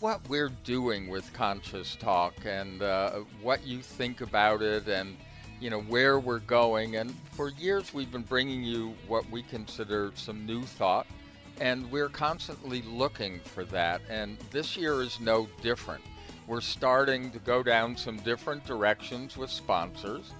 what we're doing with Conscious Talk and uh, what you think about it and you know where we're going. And for years we've been bringing you what we consider some new thought and we're constantly looking for that. And this year is no different. We're starting to go down some different directions with sponsors.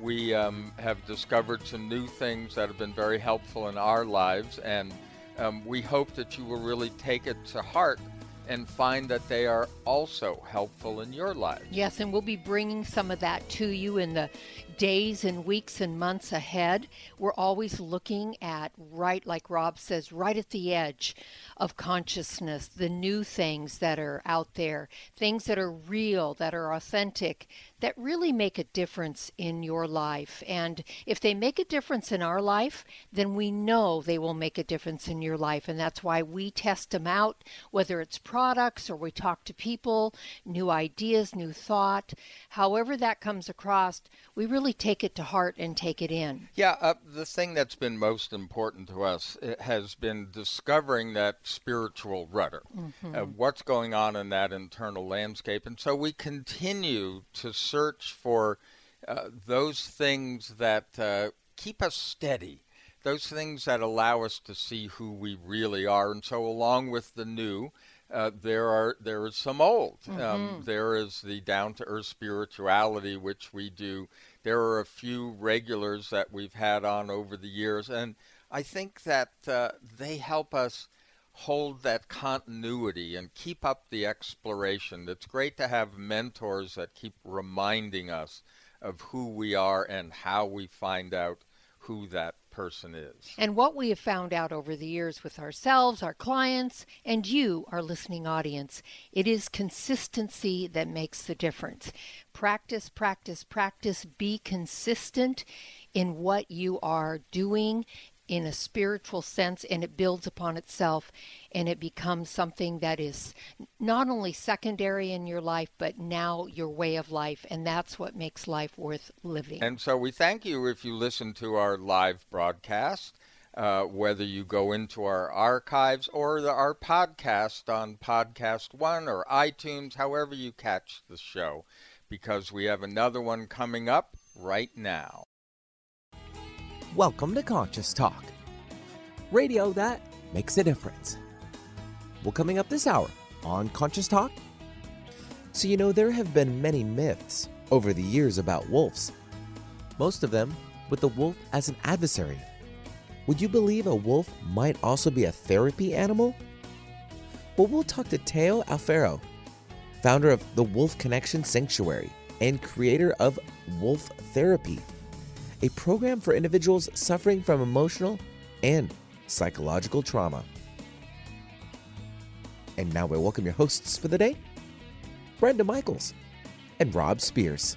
We um, have discovered some new things that have been very helpful in our lives and um, we hope that you will really take it to heart and find that they are also helpful in your life. Yes, and we'll be bringing some of that to you in the days and weeks and months ahead. We're always looking at right, like Rob says, right at the edge of consciousness, the new things that are out there, things that are real, that are authentic, that really make a difference in your life. And if they make a difference in our life, then we know they will make a difference in your life. And that's why we test them out, whether it's products or we talk to people, new ideas, new thought, however that comes across, we really take it to heart and take it in. Yeah, uh, the thing that's been most important to us has been discovering that spiritual rudder, mm-hmm. uh, what's going on in that internal landscape. And so we continue to search for uh, those things that uh, keep us steady, those things that allow us to see who we really are. And so, along with the new, uh, there are there is some old. Um, mm-hmm. Um, there is the down to earth spirituality, which we do. There are a few regulars that we've had on over the years, and I think that uh, they help us hold that continuity and keep up the exploration. It's great to have mentors that keep reminding us of who we are and how we find out who that person is. And what we have found out over the years with ourselves, our clients, and you, our listening audience, it is consistency that makes the difference. Practice, practice, practice. Be consistent in what you are doing in a spiritual sense and it builds upon itself and it becomes something that is not only secondary in your life but now your way of life and that's what makes life worth living. And so we thank you if you listen to our live broadcast. Uh, whether you go into our archives or the, our podcast on Podcast One or iTunes, however you catch the show, because we have another one coming up right now. Welcome to Conscious Talk, radio that makes a difference. Well, coming up this hour on Conscious Talk. So, you know, there have been many myths over the years about wolves, most of them with the wolf as an adversary. Would you believe a wolf might also be a therapy animal? Well, we'll talk to Teo Alfero, founder of the Wolf Connection Sanctuary and creator of Wolf Therapy a program for individuals suffering from emotional and psychological trauma. And now we welcome your hosts for the day, Brenda Michaels and Rob Spears.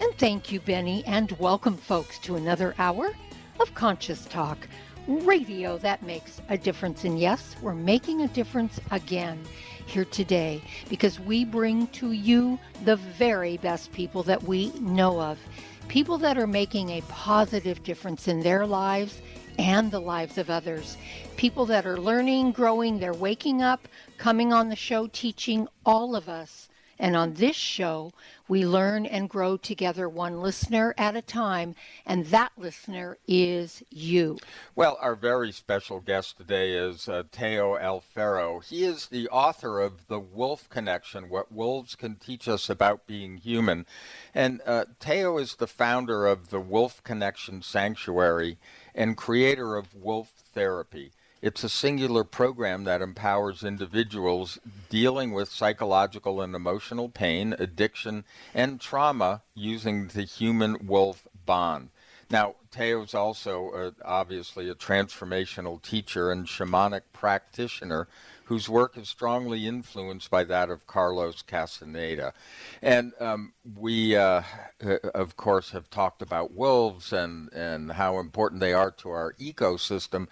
And thank you, Benny, and welcome, folks, to another hour of Conscious Talk, radio that makes a difference. And yes, we're making a difference again here today because we bring to you the very best people that we know of people that are making a positive difference in their lives and the lives of others. People that are learning, growing, they're waking up, coming on the show, teaching all of us and on this show, we learn and grow together one listener at a time, and that listener is you. Well, our very special guest today is uh, Teo Alfero. He is the author of The Wolf Connection What Wolves Can Teach Us About Being Human. And uh, Teo is the founder of the Wolf Connection Sanctuary and creator of Wolf Therapy. It's a singular program that empowers individuals dealing with psychological and emotional pain, addiction, and trauma using the human wolf bond. Now, Teo's also uh, obviously a transformational teacher and shamanic practitioner whose work is strongly influenced by that of Carlos Castaneda. And um, we, uh, uh, of course, have talked about wolves and, and how important they are to our ecosystem.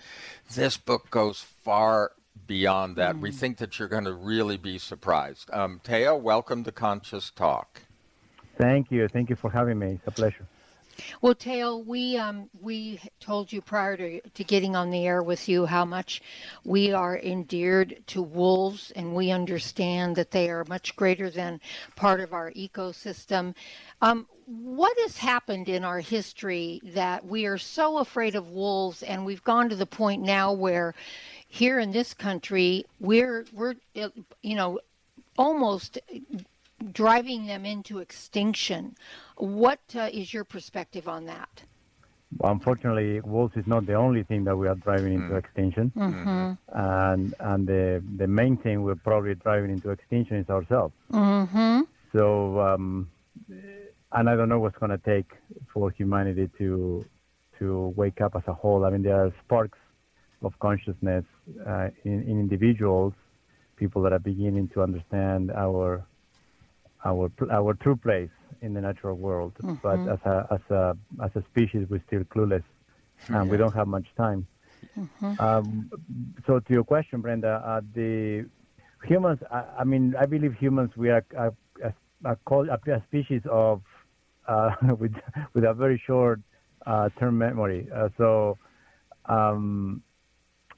This book goes far beyond that. Mm. We think that you're going to really be surprised. Um, Teo, welcome to Conscious Talk. Thank you. Thank you for having me. It's a pleasure. Well, Teo, we um, we told you prior to, to getting on the air with you how much we are endeared to wolves, and we understand that they are much greater than part of our ecosystem. Um, what has happened in our history that we are so afraid of wolves, and we've gone to the point now where here in this country we're we're you know almost driving them into extinction. What uh, is your perspective on that? Well, unfortunately, wolves is not the only thing that we are driving into mm. extinction, mm-hmm. and and the the main thing we're probably driving into extinction is ourselves. Mm-hmm. So, um, and I don't know what's going to take for humanity to to wake up as a whole. I mean, there are sparks of consciousness uh, in, in individuals, people that are beginning to understand our our our true place in the natural world. Mm-hmm. But as a as a as a species, we're still clueless, and yeah. we don't have much time. Mm-hmm. Um, so to your question, Brenda, uh, the humans. I, I, mean, I believe humans we are a, a, a, a species of uh, with with a very short uh, term memory. Uh, so um,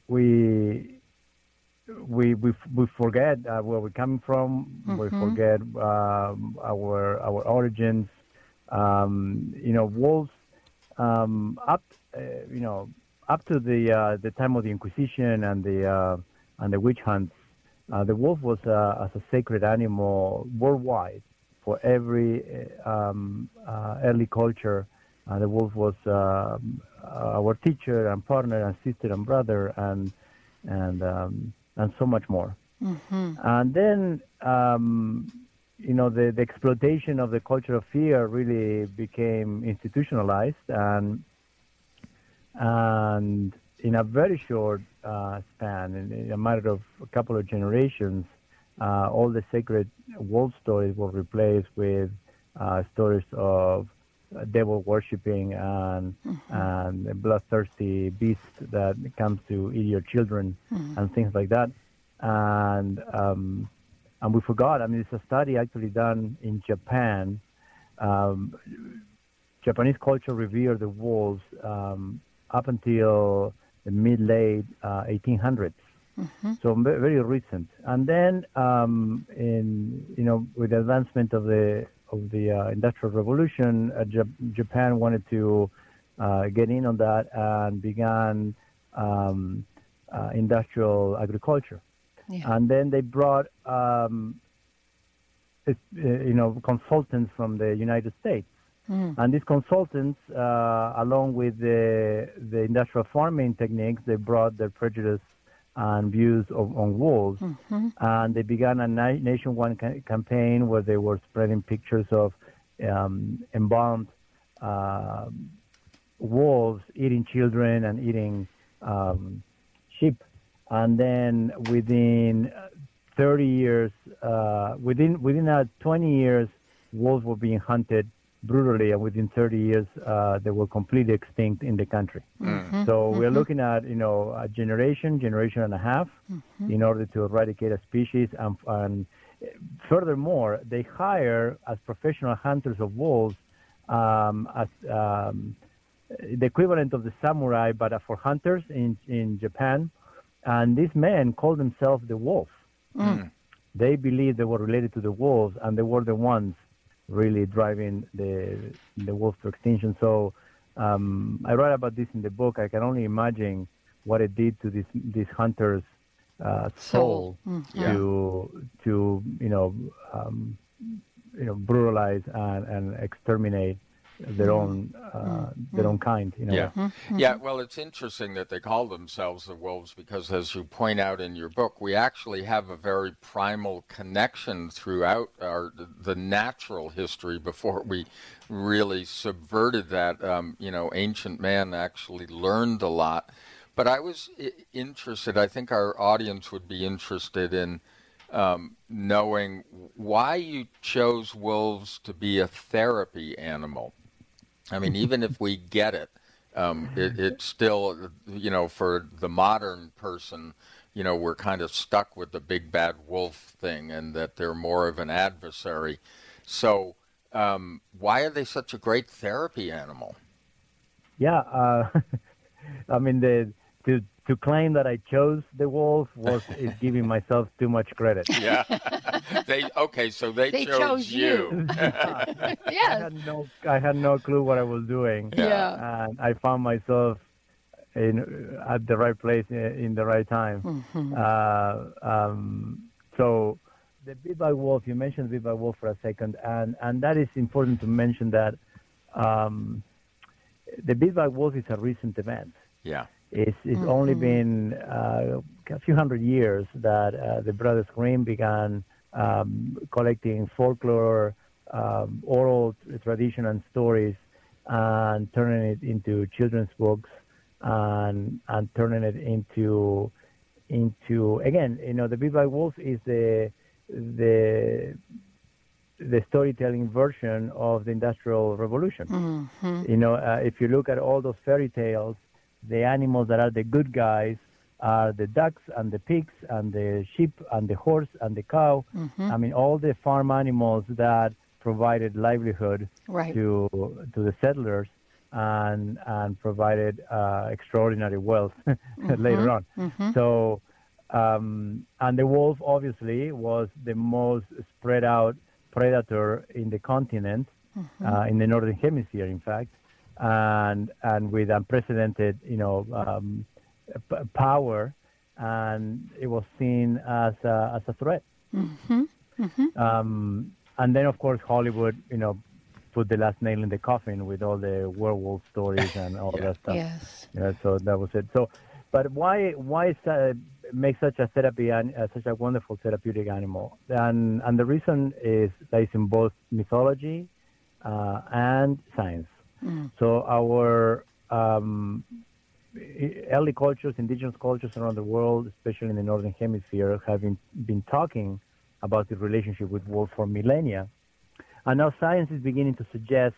we we we we forget uh, where we're coming from. Mm-hmm. We forget um, our our origins. Um, you know, wolves um, up uh, you know up to the uh, the time of the Inquisition and the uh, and the witch hunts. Uh, the wolf was uh, as a sacred animal worldwide for every um, early culture. the wolf was um, our teacher and partner and sister and brother and and um, and so much more. Mm-hmm. And then, um, you know, the, the exploitation of the culture of fear really became institutionalized, and and in a very short uh, span, in, in, a matter of a couple of generations, uh, all the sacred wolf stories were replaced with uh, stories of devil worshipping and mm-hmm. and bloodthirsty beast that comes to eat your children mm-hmm. and things like that. And um, and we forgot. I mean, it's a study actually done in Japan. Um, Japanese culture revered the wolves um, up until the mid late uh, 1800s. Mm-hmm. So very recent. And then um, in you know with the advancement of the of the uh, Industrial Revolution, uh, J- Japan wanted to uh, get in on that and began um, uh, industrial agriculture. Yeah. And then they brought, um, it, uh, you know, consultants from the United States. Mm. And these consultants, uh, along with the the industrial farming techniques, they brought their prejudice and views of, on wolves. Mm-hmm. And they began a na- nationwide ca- campaign where they were spreading pictures of um, embalmed uh, wolves eating children and eating um, sheep. And then within 30 years, uh, within within uh, 20 years, wolves were being hunted brutally, and within 30 years, uh, they were completely extinct in the country. Mm-hmm. So we're mm-hmm. looking at you know a generation, generation and a half, mm-hmm. in order to eradicate a species. And, and, furthermore, they hire as professional hunters of wolves um, as um, the equivalent of the samurai, but for hunters in in Japan. And these men call themselves the wolf. Mm. They believe they were related to the wolves, and they were the ones really driving the the wolf to extinction. So um, I write about this in the book. I can only imagine what it did to this these hunters' uh, soul, mm-hmm. to to you know um, you know brutalize and, and exterminate their own uh, their own kind. You know? Yeah, Mm-hmm. yeah. Well, it's interesting that they call themselves the wolves because, as you point out in your book, we actually have a very primal connection throughout our the natural history before we really subverted that. Um, you know, ancient man actually learned a lot. But I was interested, I think our audience would be interested in um, knowing why you chose wolves to be a therapy animal. I mean, even if we get it, um, it, it's still, you know, for the modern person, you know, we're kind of stuck with the big bad wolf thing and that they're more of an adversary. So, um, why are they such a great therapy animal? Yeah, uh, I mean, the, to to claim that I chose the wolf was is giving myself too much credit. Yeah, they okay, so they, They chose, chose you. I yes. had no I had no clue what I was doing. Yeah. and I found myself in at the right place in the right time. Mm-hmm. Uh, um, so the Big Bad Wolf, you mentioned Big Bad Wolf for a second, and and that is important to mention that um, the Big Bad Wolf is a recent event. yeah, It's, it's only been uh, a few hundred years that uh, the Brothers Grimm began um, collecting folklore, um, oral tradition, and stories, and turning it into children's books, and and turning it into into again, you know, the Big Bad Wolf is the the the storytelling version of the Industrial Revolution. Mm-hmm. You know, uh, if you look at all those fairy tales, the animals that are the good guys are the ducks and the pigs and the sheep and the horse and the cow. Mm-hmm. I mean, all the farm animals that provided livelihood Right. to to the settlers and and provided uh, extraordinary wealth later on. Mm-hmm. So, um, and the wolf obviously was the most spread out predator in the continent, uh, in the northern hemisphere, in fact, and and with unprecedented, you know, um, p- power, and it was seen as a, as a threat. Mm-hmm. Mm-hmm. Um, and then, of course, Hollywood, you know, put the last nail in the coffin with all the werewolf stories and all Yeah. that stuff. Yes. Yeah, so that was it. So, but why why uh, make such a therapy and uh, such a wonderful therapeutic animal? And and the reason is lies in both mythology uh, and science. Mm. So our um, early cultures, indigenous cultures around the world, especially in the northern hemisphere, have been, been talking about the relationship with wolf for millennia. And now science is beginning to suggest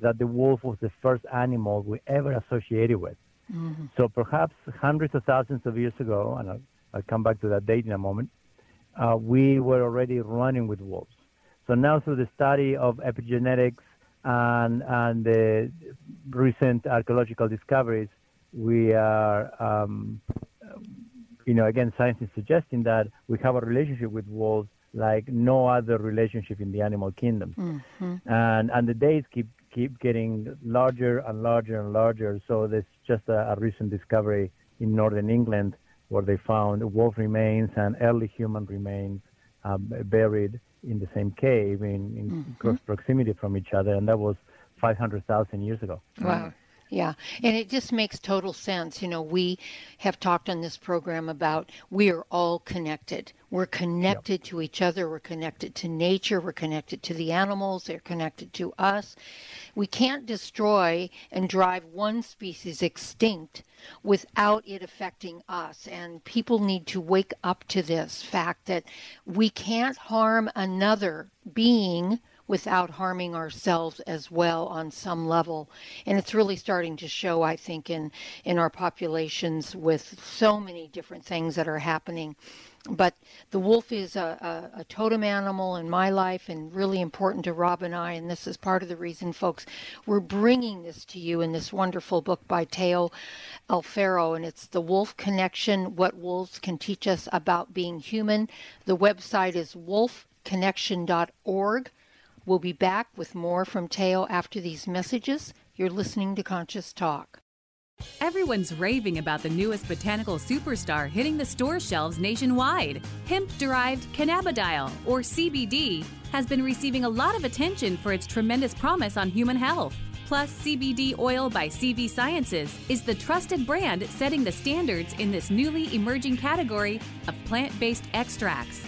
that the wolf was the first animal we ever associated with. Mm-hmm. So perhaps hundreds of thousands of years ago, and I'll, I'll come back to that date in a moment, uh, we were already running with wolves. So now through the study of epigenetics and, and the recent archaeological discoveries, we are, um, you know, again, science is suggesting that we have a relationship with wolves like no other relationship in the animal kingdom Mm-hmm. and and the days keep keep getting larger and larger and larger. So there's just a, a recent discovery in northern England where they found wolf remains and early human remains um, buried in the same cave in, in mm-hmm. close proximity from each other, and that was 500,000 years ago. Wow. Yeah. And it just makes total sense. You know, we have talked on this program about we are all connected. We're connected to each other. We're connected to nature. We're connected to the animals. They're connected to us. We can't destroy and drive one species extinct without it affecting us. And people need to wake up to this fact that we can't harm another being without harming ourselves as well on some level. And it's really starting to show, I think, in, in our populations with so many different things that are happening. But the wolf is a, a, a totem animal in my life and really important to Rob and I. And this is part of the reason, folks, we're bringing this to you in this wonderful book by Teo Alfero. And it's The Wolf Connection What Wolves Can Teach Us About Being Human. The website is wolfconnection.org. We'll be back with more from Teo after these messages. You're listening to Conscious Talk. Everyone's raving about the newest botanical superstar hitting the store shelves nationwide. Hemp derived cannabidiol, or CBD, has been receiving a lot of attention for its tremendous promise on human health. Plus, CBD Oil by CV Sciences is the trusted brand setting the standards in this newly emerging category of plant based extracts.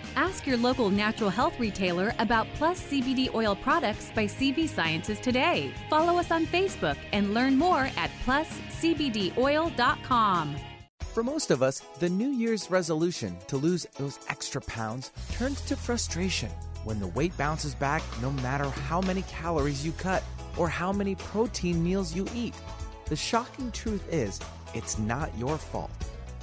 Ask your local natural health retailer about Plus CBD oil products by CV Sciences today. Follow us on Facebook and learn more at pluscbdoil.com. For most of us, the New Year's resolution to lose those extra pounds turns to frustration when the weight bounces back no matter how many calories you cut or how many protein meals you eat. The shocking truth is, it's not your fault.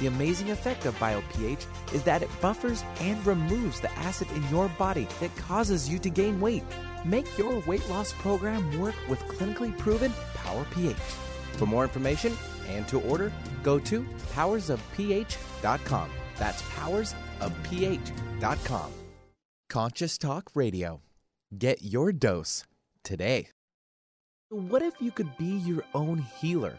The amazing effect of BioPH is that it buffers and removes the acid in your body that causes you to gain weight. Make your weight loss program work with clinically proven Power pH. For more information and to order, go to powersofph.com. That's powersofph.com. Conscious Talk Radio. Get your dose today. What if you could be your own healer?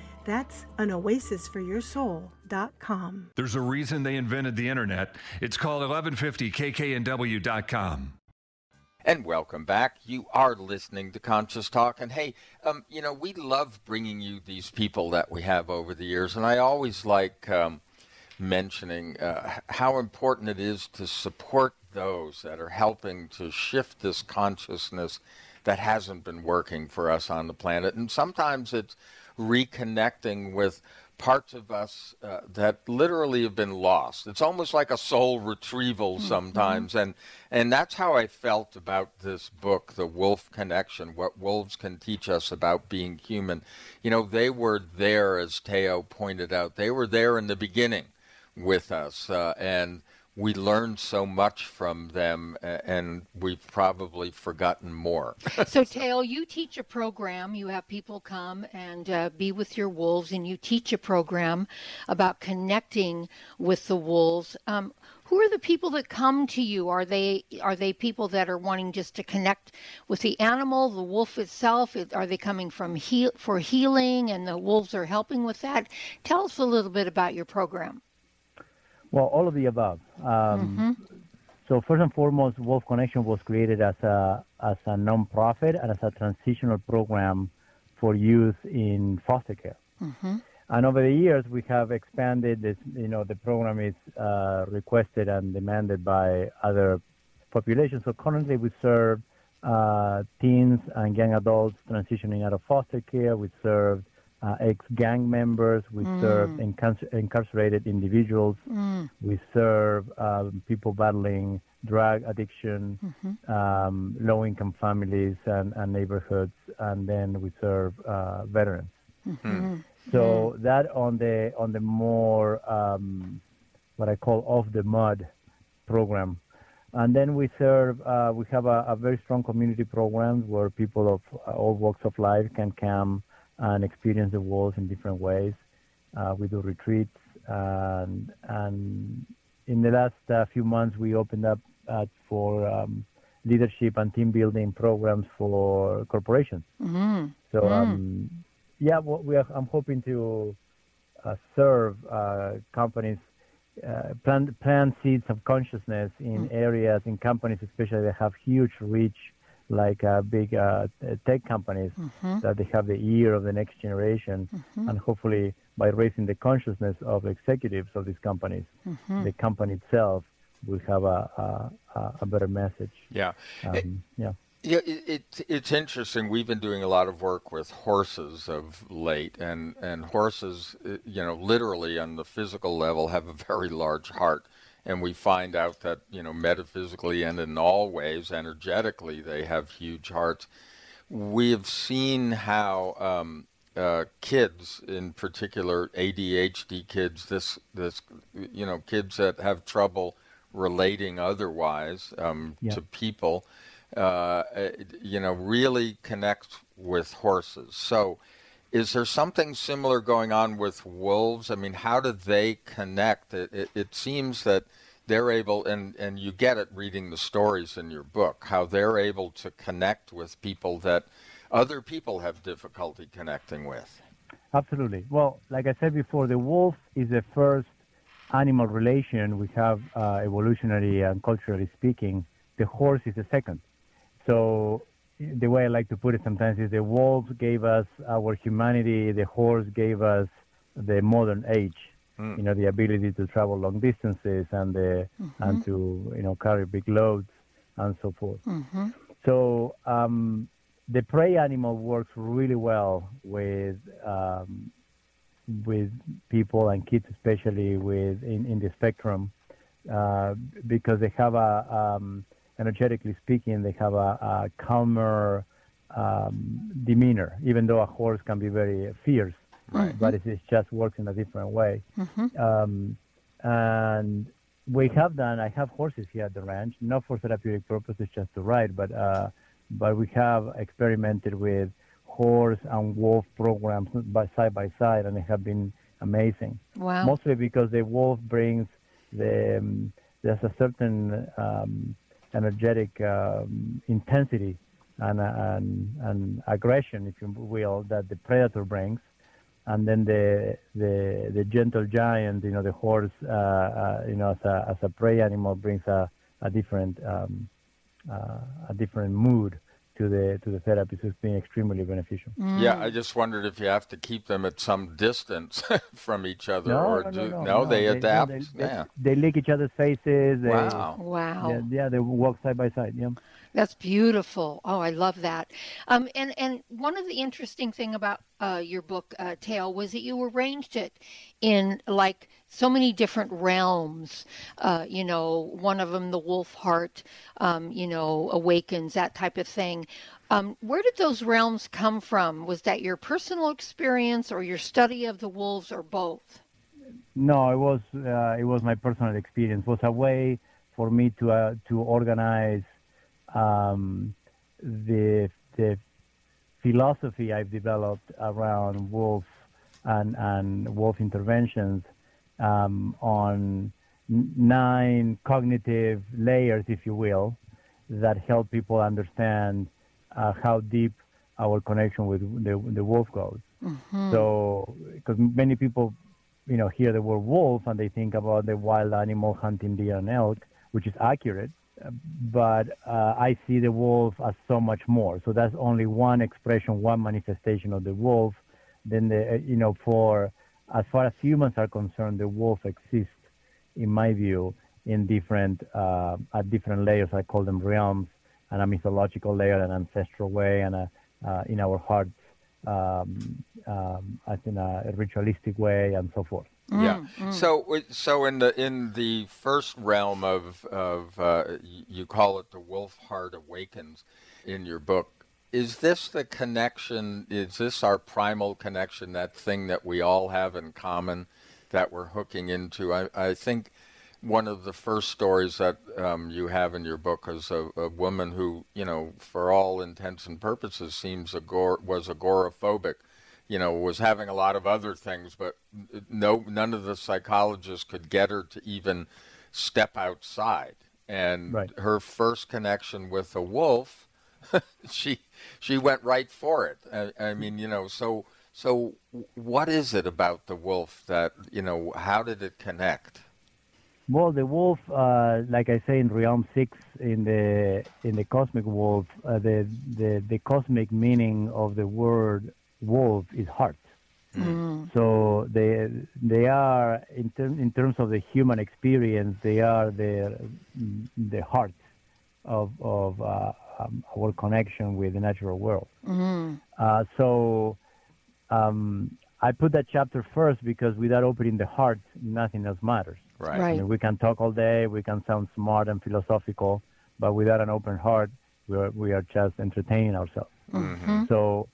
That's an oasis for your anoasisforyoursoul.com. There's a reason they invented the internet. It's called 1150kknw.com. And welcome back. You are listening to Conscious Talk. And hey, um, you know, we love bringing you these people that we have over the years. And I always like um, mentioning uh, how important it is to support those that are helping to shift this consciousness that hasn't been working for us on the planet. And sometimes it's reconnecting with parts of us uh, that literally have been lost. It's almost like a soul retrieval mm-hmm. sometimes, mm-hmm. and and that's how I felt about this book, The Wolf Connection. What wolves can teach us about being human. You know, they were there, as Teo pointed out. They were there in the beginning with us, uh, and we learned so much from them and we've probably forgotten more. so, Teo, you teach a program. You have people come and uh, be with your wolves, and you teach a program about connecting with the wolves. Um, who are the people that come to you? Are they are they people that are wanting just to connect with the animal, the wolf itself? Are they coming from heal for healing, and the wolves are helping with that? Tell us a little bit about your program. Well, all of the above. Um, mm-hmm. So first and foremost, Wolf Connection was created as a as a nonprofit and as a transitional program for youth in foster care. Mm-hmm. And over the years, we have expanded this. You know, the program is uh, requested and demanded by other populations. So currently, we serve uh, teens and young adults transitioning out of foster care. We serve uh, ex-gang members. We mm. serve incar- incarcerated individuals. Mm. We serve um, people battling drug addiction, mm-hmm. um, low-income families and, and, neighborhoods, and then we serve uh, veterans. Mm-hmm. So mm. that on the on the more um, what I call off the mud program, and then we serve. Uh, we have a, a, very strong community program where people of uh, all walks of life can come and experience the wolves in different ways. Uh, we do retreats, and and in the last uh, few months we opened up uh, for um, leadership and team building programs for corporations. Mm-hmm. So. Mm. Um, yeah, are, I'm hoping to uh, serve uh, companies, uh, plant, plant seeds of consciousness in mm. areas, in companies especially that have huge reach, like uh, big uh, tech companies, mm-hmm. that they have the ear of the next generation, mm-hmm. and hopefully by raising the consciousness of executives of these companies, mm-hmm. the company itself will have a, a, a better message. Yeah. Um, yeah. Yeah, it, it, it's interesting. We've been doing a lot of work with horses of late, and, and horses, uh, you know, literally on the physical level have a very large heart. And we find out that, you know, metaphysically and in all ways, energetically, they have huge hearts. We've seen how um, uh, kids, in particular ADHD kids, this, this, you know, kids that have trouble relating otherwise um, yeah. to people, uh, you know, really connect with horses. So, is there something similar going on with wolves? I mean, how do they connect? It, it, it, seems that they're able, and, and you get it reading the stories in your book, how they're able to connect with people that other people have difficulty connecting with. Absolutely. Well, like I said before, the wolf is the first animal relation we have, uh, evolutionary and culturally speaking. The horse is the second. So the way I like to put it sometimes is the wolf gave us our humanity, the horse gave us the modern age. Mm. You know, the ability to travel long distances and the mm-hmm. and to you know carry big loads and so forth. Mm-hmm. So um, the prey animal works really well with um, with people and kids, especially with in, in the spectrum, uh, because they have a um, energetically speaking, they have a, a calmer um, demeanor, even though a horse can be very fierce. Right. But it, it, just works in a different way. Mm-hmm. Um, and we have done, I have horses here at the ranch, not for therapeutic purposes, just to ride, but, uh, but we have experimented with horse and wolf programs by side by side, and they have been amazing. Wow. Mostly because the wolf brings the, um, there's a certain um, energetic um, intensity and, and, and aggression, if you will, that the predator brings. And then the, the, the gentle giant, you know, the horse, uh, uh, you know, as a, as a prey animal brings a, a different, um, uh, a different mood to the to the therapy. It's been extremely beneficial. Mm. Yeah, I just wondered if you have to keep them at some distance from each other, no, or no, do no, no, they, they adapt. They, yeah, they, they, lick each other's faces. They, wow, wow. Yeah, yeah, they walk side by side. Yeah. That's beautiful. Oh, I love that. Um, and and one of the interesting thing about uh, your book, uh, Teo, was that you arranged it in like so many different realms. Uh, you know, one of them, the wolf heart, um, you know, awakens, that type of thing. Um, where did those realms come from? Was that your personal experience or your study of the wolves or both? No, it was uh, it was my personal experience. It was a way for me to uh, to organize um, the the philosophy I've developed around wolf and and wolf interventions um, on nine cognitive layers, if you will, that help people understand uh, how deep our connection with the, the wolf goes. Mm-hmm. So, because many people, you know, hear the word wolf and they think about the wild animal hunting deer and elk, which is accurate. But uh, I see the wolf as so much more. So that's only one expression, one manifestation of the wolf. Then the, uh, you know, for as far as humans are concerned, the wolf exists, in my view, in different uh, at different layers. I call them realms, and a mythological layer, an ancestral way, and a, uh, in our hearts, um, um, as in a ritualistic way, and so forth. Mm, yeah. Mm. So, so in the in the first realm of of uh, you call it the wolf heart awakens in your book. Is this the connection? Is this our primal connection? That thing that we all have in common, that we're hooking into? I, I think one of the first stories that um, you have in your book is a, a, woman who, you know, for all intents and purposes, seems agor- was agoraphobic. You know, was having a lot of other things, but no, none of the psychologists could get her to even step outside. And right. her first connection with a wolf, she she went right for it. I, I mean, you know, so so what is it about the wolf that you know? How did it connect? Well, the wolf, uh, like I say in Realm Six, in the in the cosmic wolf, uh, the the the cosmic meaning of the word wolf is heart. Mm. So they they are in term, in terms of the human experience, they are the the heart of of uh, um, our connection with the natural world. Mm. so um, I put that chapter first because without opening the heart, nothing else matters. Right. right. I mean, we can talk all day, we can sound smart and philosophical, but without an open heart, we are, we are just entertaining ourselves. Mm-hmm. So,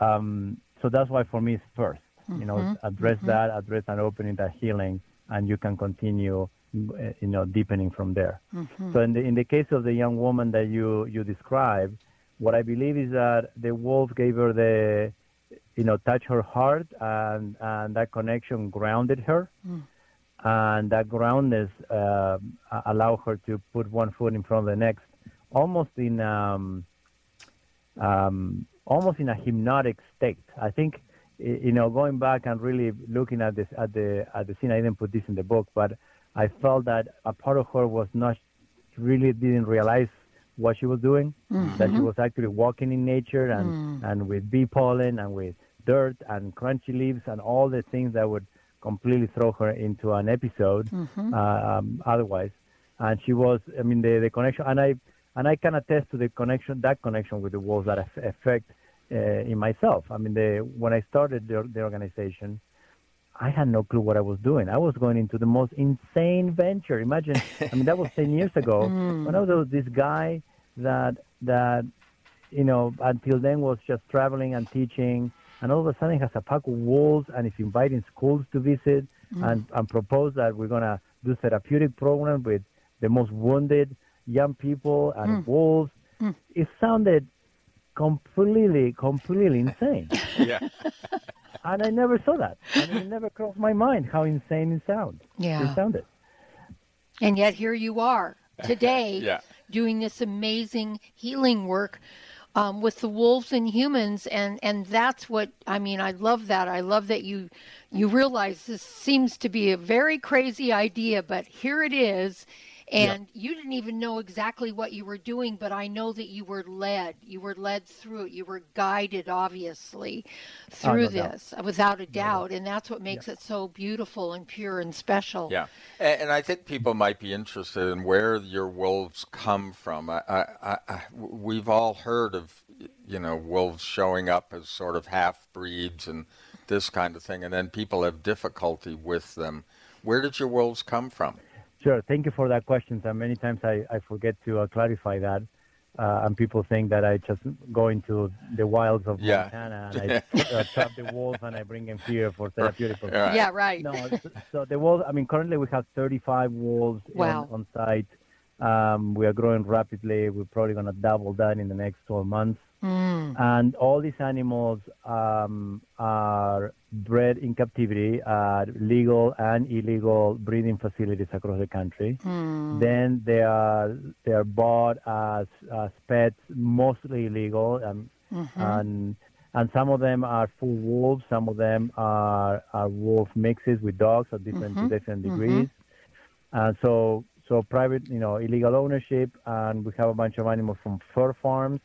um, so that's why for me it's 1st mm-hmm. You know, mm-hmm. address mm-hmm. that, address and opening that healing, and you can continue, you know, deepening from there. Mm-hmm. So in the in the case of the young woman that you you described, what I believe is that the wolf gave her the you know, touch her heart, and and that connection grounded her, mm. and that groundness uh, allowed her to put one foot in front of the next, almost in um, um, almost in a hypnotic state. I think, you know, going back and really looking at this at the at the scene. I didn't put this in the book, but I felt that a part of her was not really didn't realize what she was doing, mm-hmm. that she was actually walking in nature and, mm. and with bee pollen and with dirt and crunchy leaves and all the things that would completely throw her into an episode mm-hmm. uh, um, otherwise. And she was, I mean, the, the connection, and I and I can attest to the connection, that connection with the wolves that affect uh, in myself. I mean, the, when I started the, the organization, I had no clue what I was doing. I was going into the most insane venture. Imagine, I mean, that was 10 years ago. Mm. When I was this guy that, that, you know, until then was just traveling and teaching. And all of a sudden has a pack of wolves and is inviting schools to visit mm. and, and propose that we're going to do therapeutic program with the most wounded young people and mm. wolves. Mm. It sounded completely, completely insane. yeah. and I never saw that. I mean, it never crossed my mind how insane it sounded. Yeah. It sounded. And yet here you are today yeah. doing this amazing healing work um, with the wolves and humans and and that's what I mean I love that I love that you you realize this seems to be a very crazy idea but here it is and yeah. you didn't even know exactly what you were doing but i know that you were led. You were led through it. You were guided obviously through oh, no this doubt. without a doubt. no and that's what makes yeah. it so beautiful and pure and special. Yeah. And, and, i think people might be interested in where your wolves come from. I, I, I, we've all heard of you know wolves showing up as sort of half breeds and this kind of thing and then people have difficulty with them. Where did your wolves come from Sure. Thank you for that question. And many times I, I forget to uh, clarify that. Uh, and people think that I just go into the wilds of yeah. Montana and I uh, trap the wolves and I bring them here for therapeutic purposes. Right. Yeah, right. No, so the wolves, I mean, currently we have 35 wolves wow. on, on site. Um, we are growing rapidly. We're probably going to double that in the next 12 months. Mm. And all these animals um, are bred in captivity at legal and illegal breeding facilities across the country. Mm. Then they are they are bought as, as pets, mostly illegal, um, mm-hmm. and and some of them are full wolves. Some of them are, are wolf mixes with dogs at different mm-hmm. different mm-hmm. degrees. Mm-hmm. And so so private, you know, illegal ownership, and we have a bunch of animals from fur farms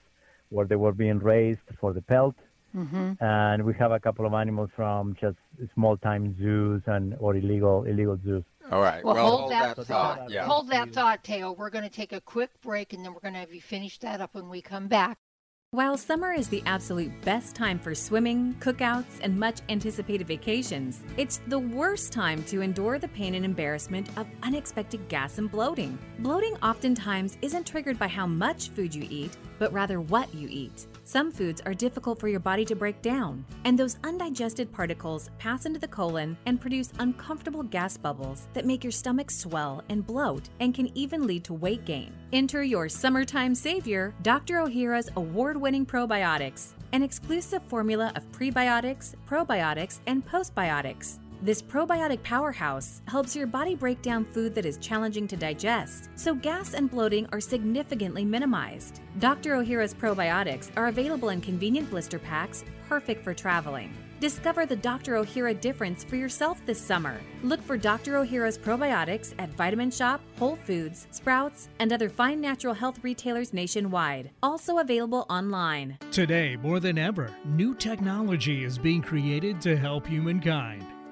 where they were being raised for the pelt. Mm-hmm. And we have a couple of animals from just small-time zoos and or illegal illegal zoos. All right. Well, well hold, hold, that, that thought. thought. Yeah. Hold that thought, Teo. We're going to take a quick break, and then we're going to have you finish that up when we come back. While summer is the absolute best time for swimming, cookouts, and much anticipated vacations, it's the worst time to endure the pain and embarrassment of unexpected gas and bloating. Bloating oftentimes isn't triggered by how much food you eat, but rather what you eat. Some foods are difficult for your body to break down, and those undigested particles pass into the colon and produce uncomfortable gas bubbles that make your stomach swell and bloat and can even lead to weight gain. Enter your summertime savior, Dr. O'Hara's award winning probiotics, an exclusive formula of prebiotics, probiotics, and postbiotics. This probiotic powerhouse helps your body break down food that is challenging to digest, so gas and bloating are significantly minimized. Dr. O'Hara's probiotics are available in convenient blister packs, perfect for traveling. Discover the Dr. O'Hara difference for yourself this summer. Look for Dr. O'Hara's probiotics at Vitamin Shoppe, Whole Foods, Sprouts, and other fine natural health retailers nationwide. Also available online. Today, more than ever, new technology is being created to help humankind.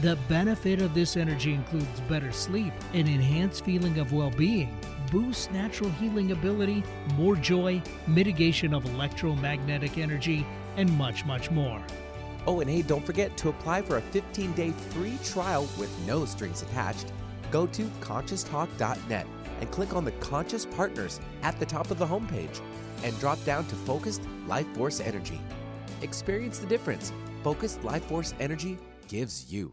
The benefit of this energy includes better sleep, an enhanced feeling of well being, boosts natural healing ability, more joy, mitigation of electromagnetic energy, and much, much more. Oh, and hey, don't forget to apply for a 15 day free trial with no strings attached. Go to conscioustalk.net and click on the Conscious Partners at the top of the homepage and drop down to Focused Life Force Energy. Experience the difference Focused Life Force Energy gives you.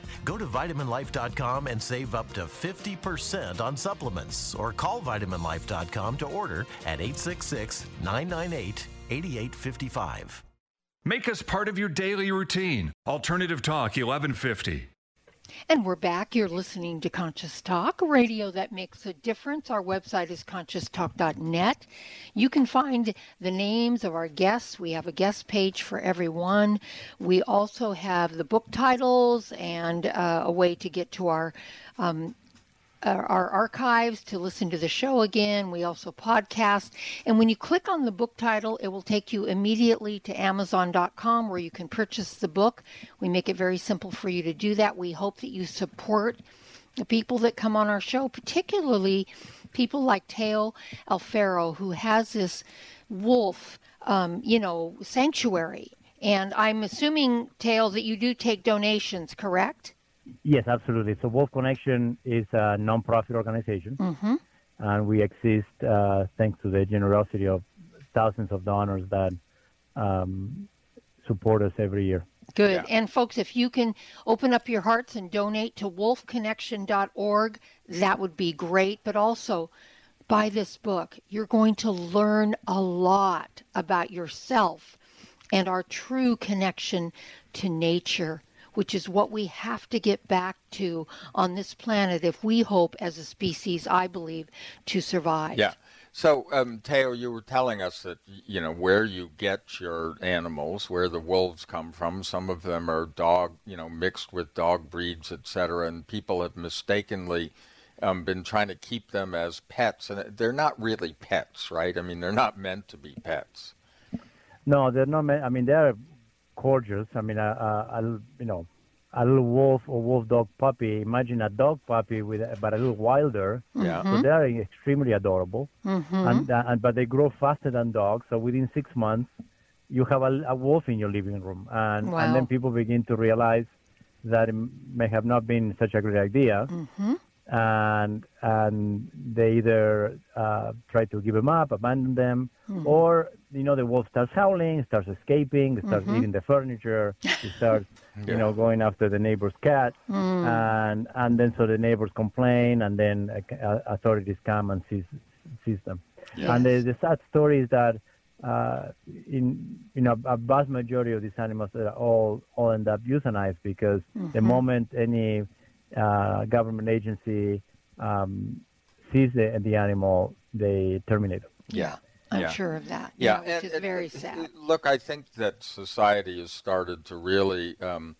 Go to vitaminlife.com and save up to 50% on supplements or call vitaminlife.com to order at 866 998 8855. Make us part of your daily routine. Alternative Talk 1150. And we're back. You're listening to Conscious Talk, radio that makes a difference. Our website is conscioustalk.net. You can find the names of our guests. We have a guest page for everyone. We also have the book titles and uh, a way to get to our um, our archives to listen to the show again. We also podcast. And when you click on the book title, it will take you immediately to Amazon.com where you can purchase the book. We make it very simple for you to do that. We hope that you support the people that come on our show, particularly people like Teo Alfero, who has this wolf, um, you know, sanctuary. And I'm assuming, Teo, that you do take donations, correct? Yes, absolutely. So Wolf Connection is a non-profit organization, mm-hmm. and we exist uh, thanks to the generosity of thousands of donors that um, support us every year. Good. Yeah. And folks, if you can open up your hearts and donate to wolfconnection.org, that would be great. But also, buy this book. You're going to learn a lot about yourself and our true connection to nature which is what we have to get back to on this planet if we hope as a species, I believe, to survive. Yeah. So, um, Teo, you were telling us that you know where you get your animals, where the wolves come from. Some of them are dog, you know, mixed with dog breeds, etc. And people have mistakenly um, been trying to keep them as pets, and they're not really pets, right? I mean, they're not meant to be pets. No, they're not meant. I mean, they're gorgeous. I mean, a, a, a, you know, a little wolf or wolf dog puppy. Imagine a dog puppy with, but a little wilder. Yeah. So they are extremely adorable, mm-hmm. and, uh, and but they grow faster than dogs. So within six months, you have a, a wolf in your living room, and wow. and then people begin to realize that it may have not been such a great idea. Mm-hmm and and they either uh, try to give them up, abandon them, mm-hmm. or you know the wolf starts howling, starts escaping, starts mm-hmm. eating the furniture, it starts yeah. you know going after the neighbor's cat, mm. and and then so the neighbors complain, and then uh, authorities come and seize seize them. Yes. And the, the sad story is that uh, in you know a vast majority of these animals all all end up euthanized because mm-hmm. the moment any uh, government agency um, sees the, the animal, they terminate them. Yeah. I'm yeah. sure of that. Yeah, yeah which and, is very and, sad. Look, I think that society has started to really um,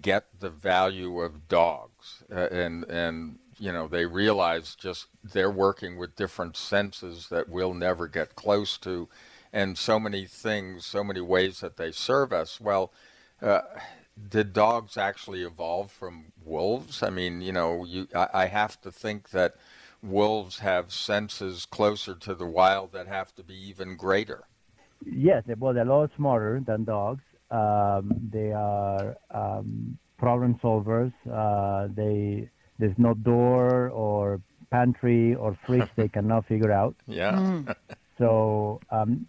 get the value of dogs, uh, and and you know they realize just they're working with different senses that we'll never get close to, and so many things, so many ways that they serve us. Well. Uh, did dogs actually evolve from wolves? I mean, you know, you I, I, have to think that wolves have senses closer to the wild that have to be even greater. Yes, well, they're a lot smarter than dogs. Um, they are um, problem solvers. Uh, they there's no door or pantry or fridge they cannot figure out. Yeah. Mm. so um,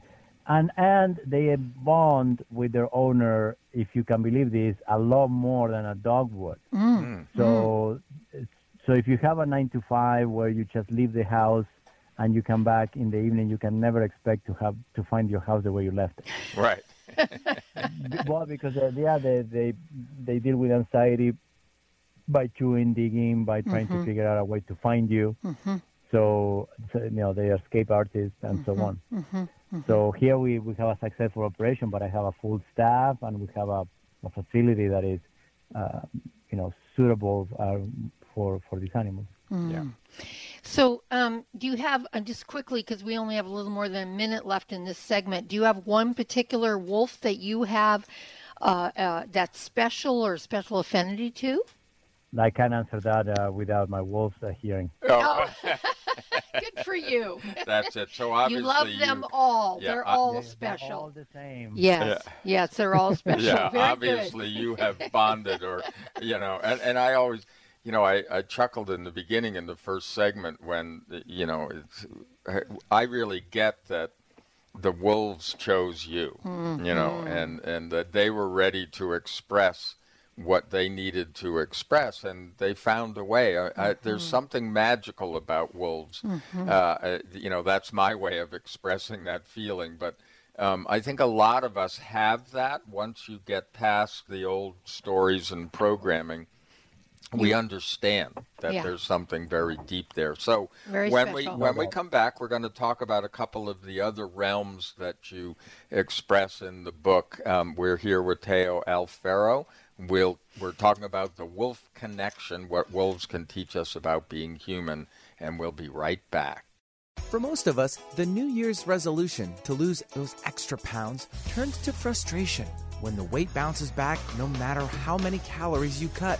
and and they bond with their owner if you can believe this a lot more than a dog would mm. so so if you have a 9 to 5 where you just leave the house and you come back in the evening you can never expect to have to find your house the way you left it right well because uh, yeah they, they they deal with anxiety by chewing digging by trying mm-hmm. to figure out a way to find you mm-hmm. so, so, you know they are escape artists and mm-hmm. so on mm-hmm. so here we, we have a successful operation, but I have a full staff and we have a, a facility that is, uh, you know, suitable uh, for for these animals. Mm. Yeah. So, um, do you have uh, just quickly because we only have a little more than a minute left in this segment? Do you have one particular wolf that you have uh, uh that's special or special affinity to? I can't answer that uh, without my wolves hearing. Oh. Good for you. That's it. So obviously you love them you, all. Yeah, they're I, all they're, special. They're all the same. Yes, Yeah. yes, they're all special. Yeah, Very obviously good. you have bonded, or you know, and, and I always, you know, I, I chuckled in the beginning in the first segment when you know, it's, I really get that the wolves chose you, Mm-hmm. you know, and and that they were ready to express what they needed to express, and they found a way. I, I, there's something magical about wolves. Uh, uh, you know, that's my way of expressing that feeling. But um, I think a lot of us have that once you get past the old stories and programming. We understand that Yeah. there's something very deep there. So Very when we when we come back, we're going to talk about a couple of the other realms that you express in the book. Um, we're here with Teo Alfero. We'll we're talking about the wolf connection, what wolves can teach us about being human, and we'll be right back. For most of us, the New Year's resolution to lose those extra pounds turns to frustration when the weight bounces back no matter how many calories you cut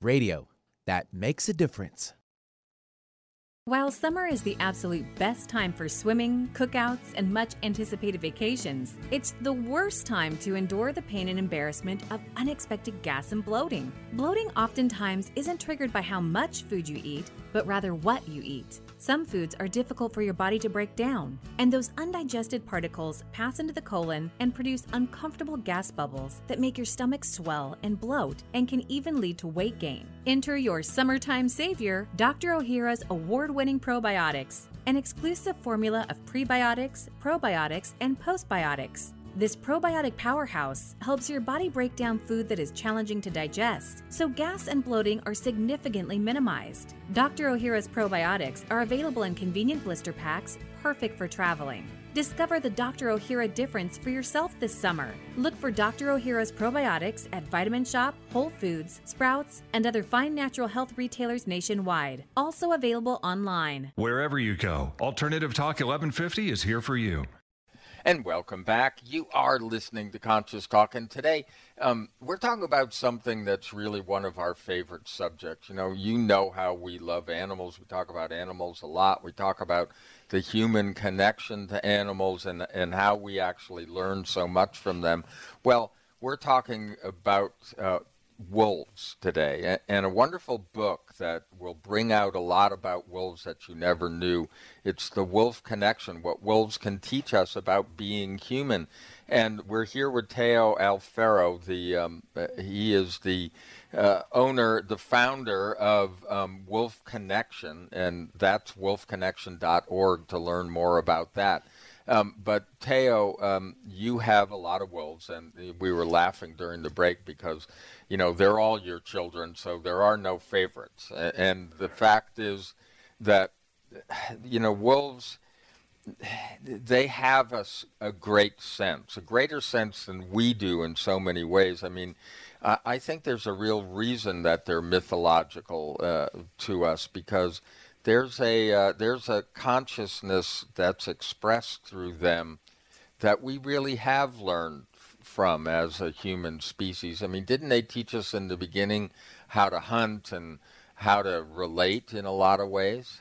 Radio that makes a difference. While summer is the absolute best time for swimming, cookouts, and much anticipated vacations, it's the worst time to endure the pain and embarrassment of unexpected gas and bloating. Bloating oftentimes isn't triggered by how much food you eat, but rather what you eat. Some foods are difficult for your body to break down, and those undigested particles pass into the colon and produce uncomfortable gas bubbles that make your stomach swell and bloat and can even lead to weight gain. Enter your summertime savior, Dr. O'Hara's award winning probiotics, an exclusive formula of prebiotics, probiotics, and postbiotics. This probiotic powerhouse helps your body break down food that is challenging to digest, so gas and bloating are significantly minimized. Dr. O'Hara's probiotics are available in convenient blister packs, perfect for traveling. Discover the Dr. O'Hara difference for yourself this summer. Look for Dr. O'Hara's probiotics at Vitamin Shoppe, Whole Foods, Sprouts, and other fine natural health retailers nationwide. Also available online. Wherever you go, Alternative Talk 1150 is here for you. And welcome back. You are listening to Conscious Talk, and today um, we're talking about something that's really one of our favorite subjects. You know, you know how we love animals. We talk about animals a lot. We talk about the human connection to animals and and how we actually learn so much from them. Well, we're talking about uh, wolves today, and a wonderful book that will bring out a lot about wolves that you never knew. It's The Wolf Connection What Wolves Can Teach Us About Being Human. And we're here with Teo Alfero. The, um, uh, he is the uh, owner, the founder of um, Wolf Connection, and that's wolfconnection.org to learn more about that. Um, but Teo, um, you have a lot of wolves, and we were laughing during the break because, you know, they're all your children, so there are no favorites. And the fact is that, you know, wolves, they have a great sense, a greater sense than we do in so many ways. I mean, I I think there's a real reason that they're mythological uh, to us because there's a uh, there's a consciousness that's expressed through them that we really have learned from as a human species. I mean, didn't they teach us in the beginning how to hunt and how to relate in a lot of ways?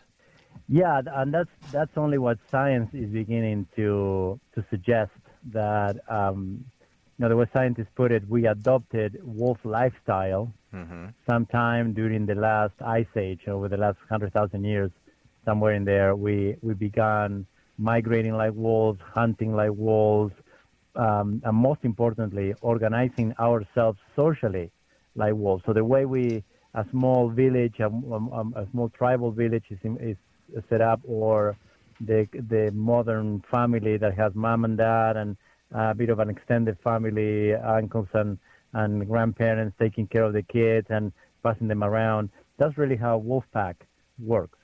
Yeah, and that's that's only what science is beginning to to suggest that um, you know the way scientists put it, we adopted wolf lifestyle Mm-hmm. sometime during the last ice age, over the last hundred thousand years, somewhere in there, we we began migrating like wolves, hunting like wolves, um, and most importantly, organizing ourselves socially like wolves. So the way we a small village, a, a, a small tribal village is, is set up, or the the modern family that has mom and dad and a bit of an extended family, uncles and and grandparents taking care of the kids and passing them around. that's really how wolf pack works.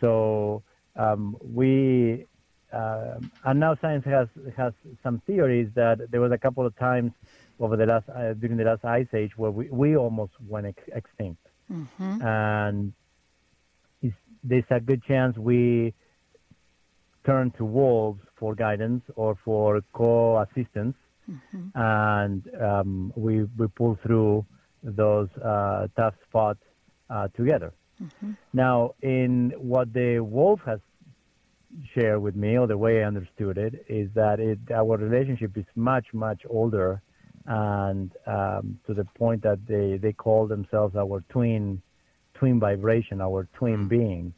So um, we uh, and now science has has some theories that there was a couple of times over the last uh, during the last ice age where we, we almost went ex- extinct, and it's, there's a good chance we turned to wolves for guidance or for co-assistance, and um, we we pull through those uh, tough spots uh, together. Now, in what the wolf has shared with me, or the way I understood it, is that it, our relationship is much, much older, and um, to the point that they, they call themselves our twin, twin vibration, our twin being,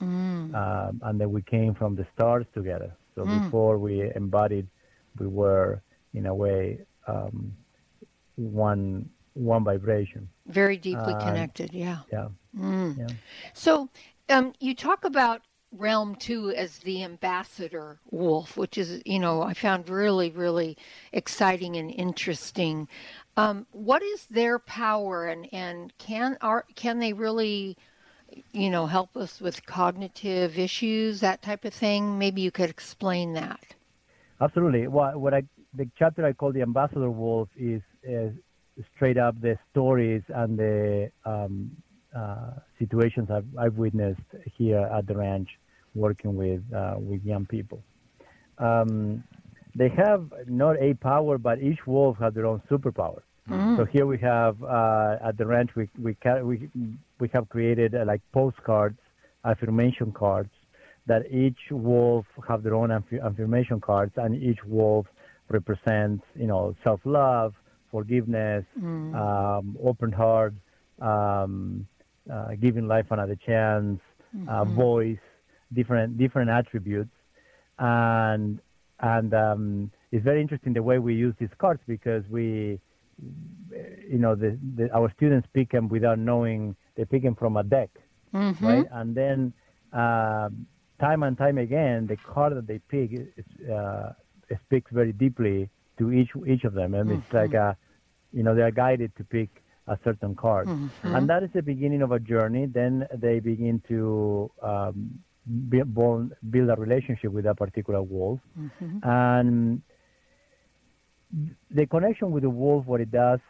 um, and that we came from the stars together. So before we embodied, we were in a way um, one one vibration. Very deeply Uh, connected, yeah. Yeah. Mm. Yeah. So um, you talk about Realm 2 as the ambassador wolf, which is, you know, I found really, really exciting and interesting. Um, what is their power and, and can are can they really you know help us with cognitive issues that type of thing maybe you could explain that Absolutely. What, what I, the chapter I call the Ambassador Wolf is, is straight up the stories and the um, uh, situations I've, I've witnessed here at the ranch working with, uh, with young people. Um, they have not a power, but each wolf has their own superpower. So here we have uh, at the ranch we we we we have created uh, like postcards, affirmation cards that each wolf have their own aff- affirmation cards, and each wolf represents you know self love, forgiveness, um, open heart, um, uh, giving life another chance, uh, voice, different different attributes, and and um, it's very interesting the way we use these cards because we you know, the, the, our students pick them without knowing they pick them from a deck, right? And then um time and time again, the card that they pick is, uh, speaks very deeply to each each of them, and it's like a, you know, they are guided to pick a certain card, and that is the beginning of a journey. Then they begin to um, build a relationship with a particular wolf, and the connection with the wolf, what it does,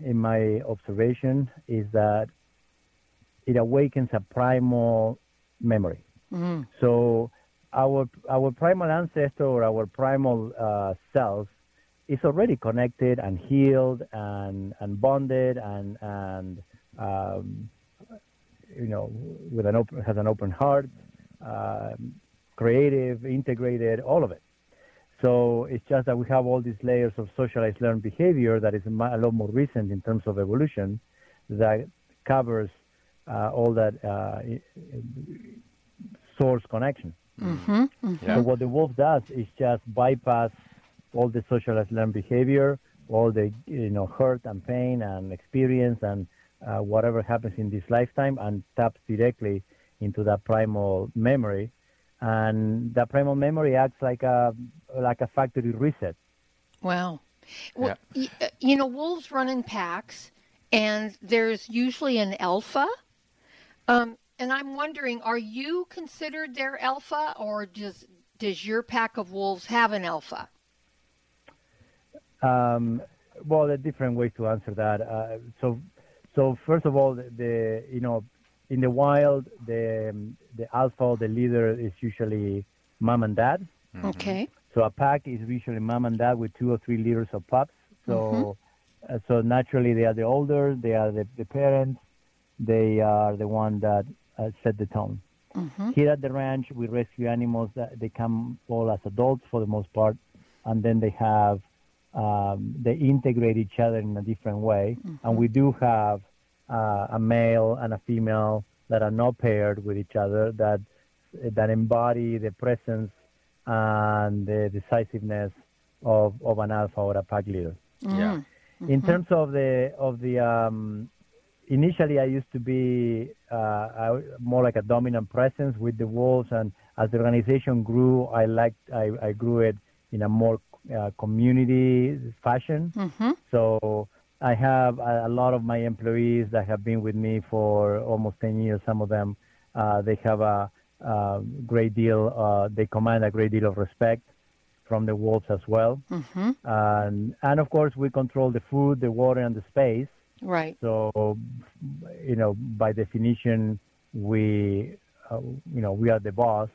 in my observation, is that it awakens a primal memory. So our our primal ancestor or our primal uh, self is already connected and healed and and bonded and and um, you know with an open has an open heart, um, creative, integrated, all of it. So it's just that we have all these layers of socialized learned behavior that is a lot more recent in terms of evolution that covers uh, all that uh, i- source connection. So what the wolf does is just bypass all the socialized learned behavior, all the you know hurt and pain and experience and uh, whatever happens in this lifetime, and taps directly into that primal memory. And that primal memory acts like a like a factory reset. Wow. Well, y- uh, you know, wolves run in packs, and there's usually an alpha. Um, and I'm wondering, are you considered their alpha, or does does your pack of wolves have an alpha? Um, well, there are different ways to answer that. Uh, so, so first of all, the, the you know, in the wild, the um, the alpha, the leader, is usually mom and dad. Okay. So a pack is usually mom and dad with two or three litters of pups. So, uh, so naturally they are the older, they are the, the parents, they are the one that uh, set the tone. Here at the ranch, we rescue animals that they come all as adults for the most part, and then they have um, they integrate each other in a different way. And we do have uh, a male and a female that are not paired with each other that that embody the presence and the decisiveness of, of an alpha or a pack leader. Yeah. In terms of the of the um, initially, I used to be uh, I, more like a dominant presence with the wolves, and as the organization grew, I liked I, I grew it in a more uh, community fashion. So I have a, a, lot of my employees that have been with me for almost 10 years. Some of them, uh, they have a, a great deal, uh, they command a great deal of respect from the wolves as well. Mm-hmm. And, and of course, we control the food, the water, and the space. Right. So, you know, by definition, we, uh, you know, we are the boss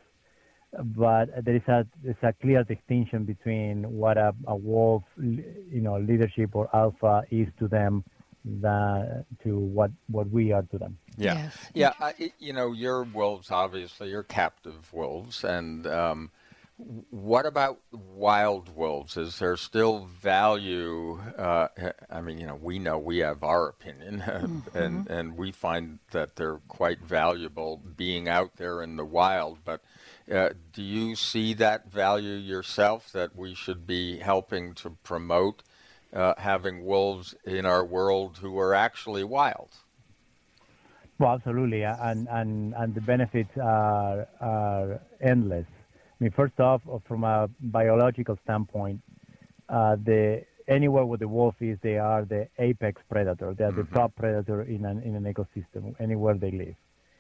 but there is a there's a clear distinction between what a, a wolf, you know, leadership or alpha is to them than to what what we are to them. Yeah, yes. yeah. I, you know, your wolves obviously you're captive wolves, and um, what about wild wolves? Is there still value? Uh, I mean, you know, we know we have our opinion, mm-hmm. and and we find that they're quite valuable being out there in the wild, but uh, do you see that value yourself that we should be helping to promote uh, having wolves in our world who are actually wild? Well, absolutely, and and and the benefits are are endless. I mean, first off, from a biological standpoint, uh, the anywhere where the wolf is, they are the apex predator. They are mm-hmm. the top predator in an in an ecosystem anywhere they live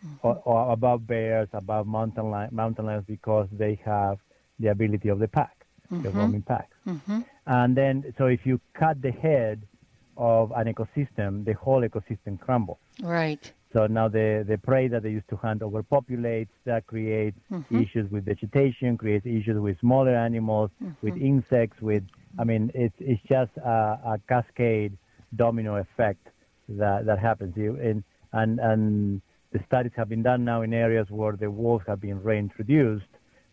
mm-hmm. or, or, above bears, above mountain, li- mountain lions because they have the ability of the pack, mm-hmm. the roaming pack. Mm-hmm. And then, so if you cut the head of an ecosystem, the whole ecosystem crumbles. Right. So now the, the prey that they used to hunt overpopulates, that creates mm-hmm. issues with vegetation, creates issues with smaller animals, with mm-hmm. insects, with, I mean, it's, it's just a, a cascade domino effect that, that happens. You, and, and, and the studies have been done now in areas where the wolves have been reintroduced,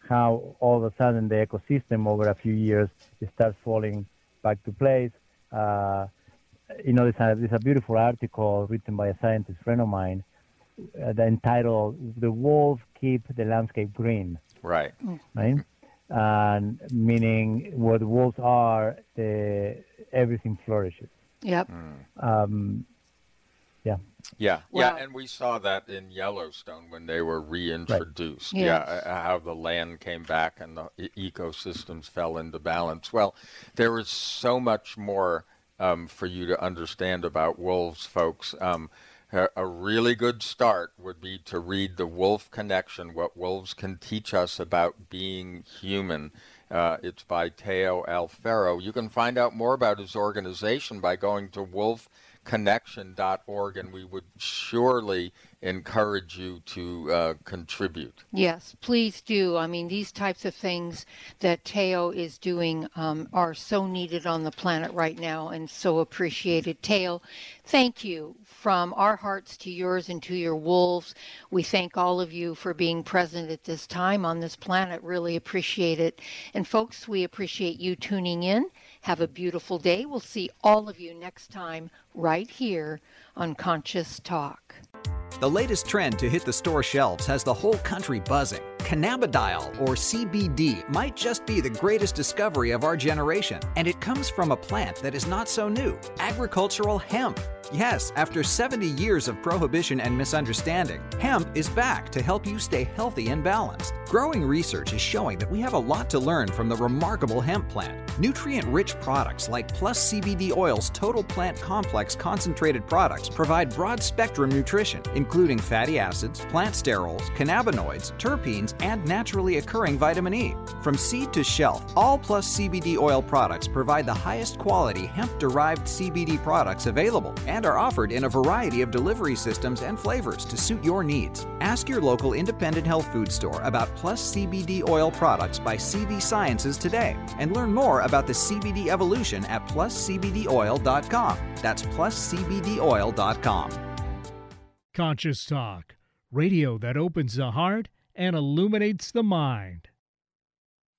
how all of a sudden the ecosystem over a few years starts falling back to place. Uh, you know, there's a, there's a beautiful article written by a scientist friend of mine uh, entitled "The Wolves Keep the Landscape Green." Right. Right. And meaning where the wolves are, the, everything flourishes. Yep. Mm. Um, yeah. Yeah, well, yeah, and we saw that in Yellowstone when they were reintroduced. Right. Yes. Yeah, uh, how the land came back and the ecosystems fell into balance. Well, there is so much more um, for you to understand about wolves, folks. Um, a really good start would be to read The Wolf Connection What Wolves Can Teach Us About Being Human. Uh, it's by Teo Alfero. You can find out more about his organization by going to wolfconnection.org, and we would surely encourage you to uh, contribute. Yes, please do. I mean, these types of things that Teo is doing um, are so needed on the planet right now and so appreciated. Teo, thank you. From our hearts to yours and to your wolves, we thank all of you for being present at this time on this planet. Really appreciate it. And folks, we appreciate you tuning in. Have a beautiful day. We'll see all of you next time right here on Conscious Talk. The latest trend to hit the store shelves has the whole country buzzing. Cannabidiol, or CBD, might just be the greatest discovery of our generation, and it comes from a plant that is not so new agricultural hemp. Yes, after 70 years of prohibition and misunderstanding, hemp is back to help you stay healthy and balanced. Growing research is showing that we have a lot to learn from the remarkable hemp plant. Nutrient rich products like Plus CBD Oil's Total Plant Complex concentrated products provide broad spectrum nutrition, including fatty acids, plant sterols, cannabinoids, terpenes, and naturally occurring vitamin E. From seed to shelf, all Plus CBD Oil products provide the highest quality hemp derived CBD products available and are offered in a variety of delivery systems and flavors to suit your needs. Ask your local independent health food store about Plus CBD Oil products by CV Sciences today and learn more about the CBD evolution at pluscbdoil.com. That's pluscbdoil.com. Conscious Talk, radio that opens the heart and illuminates the mind.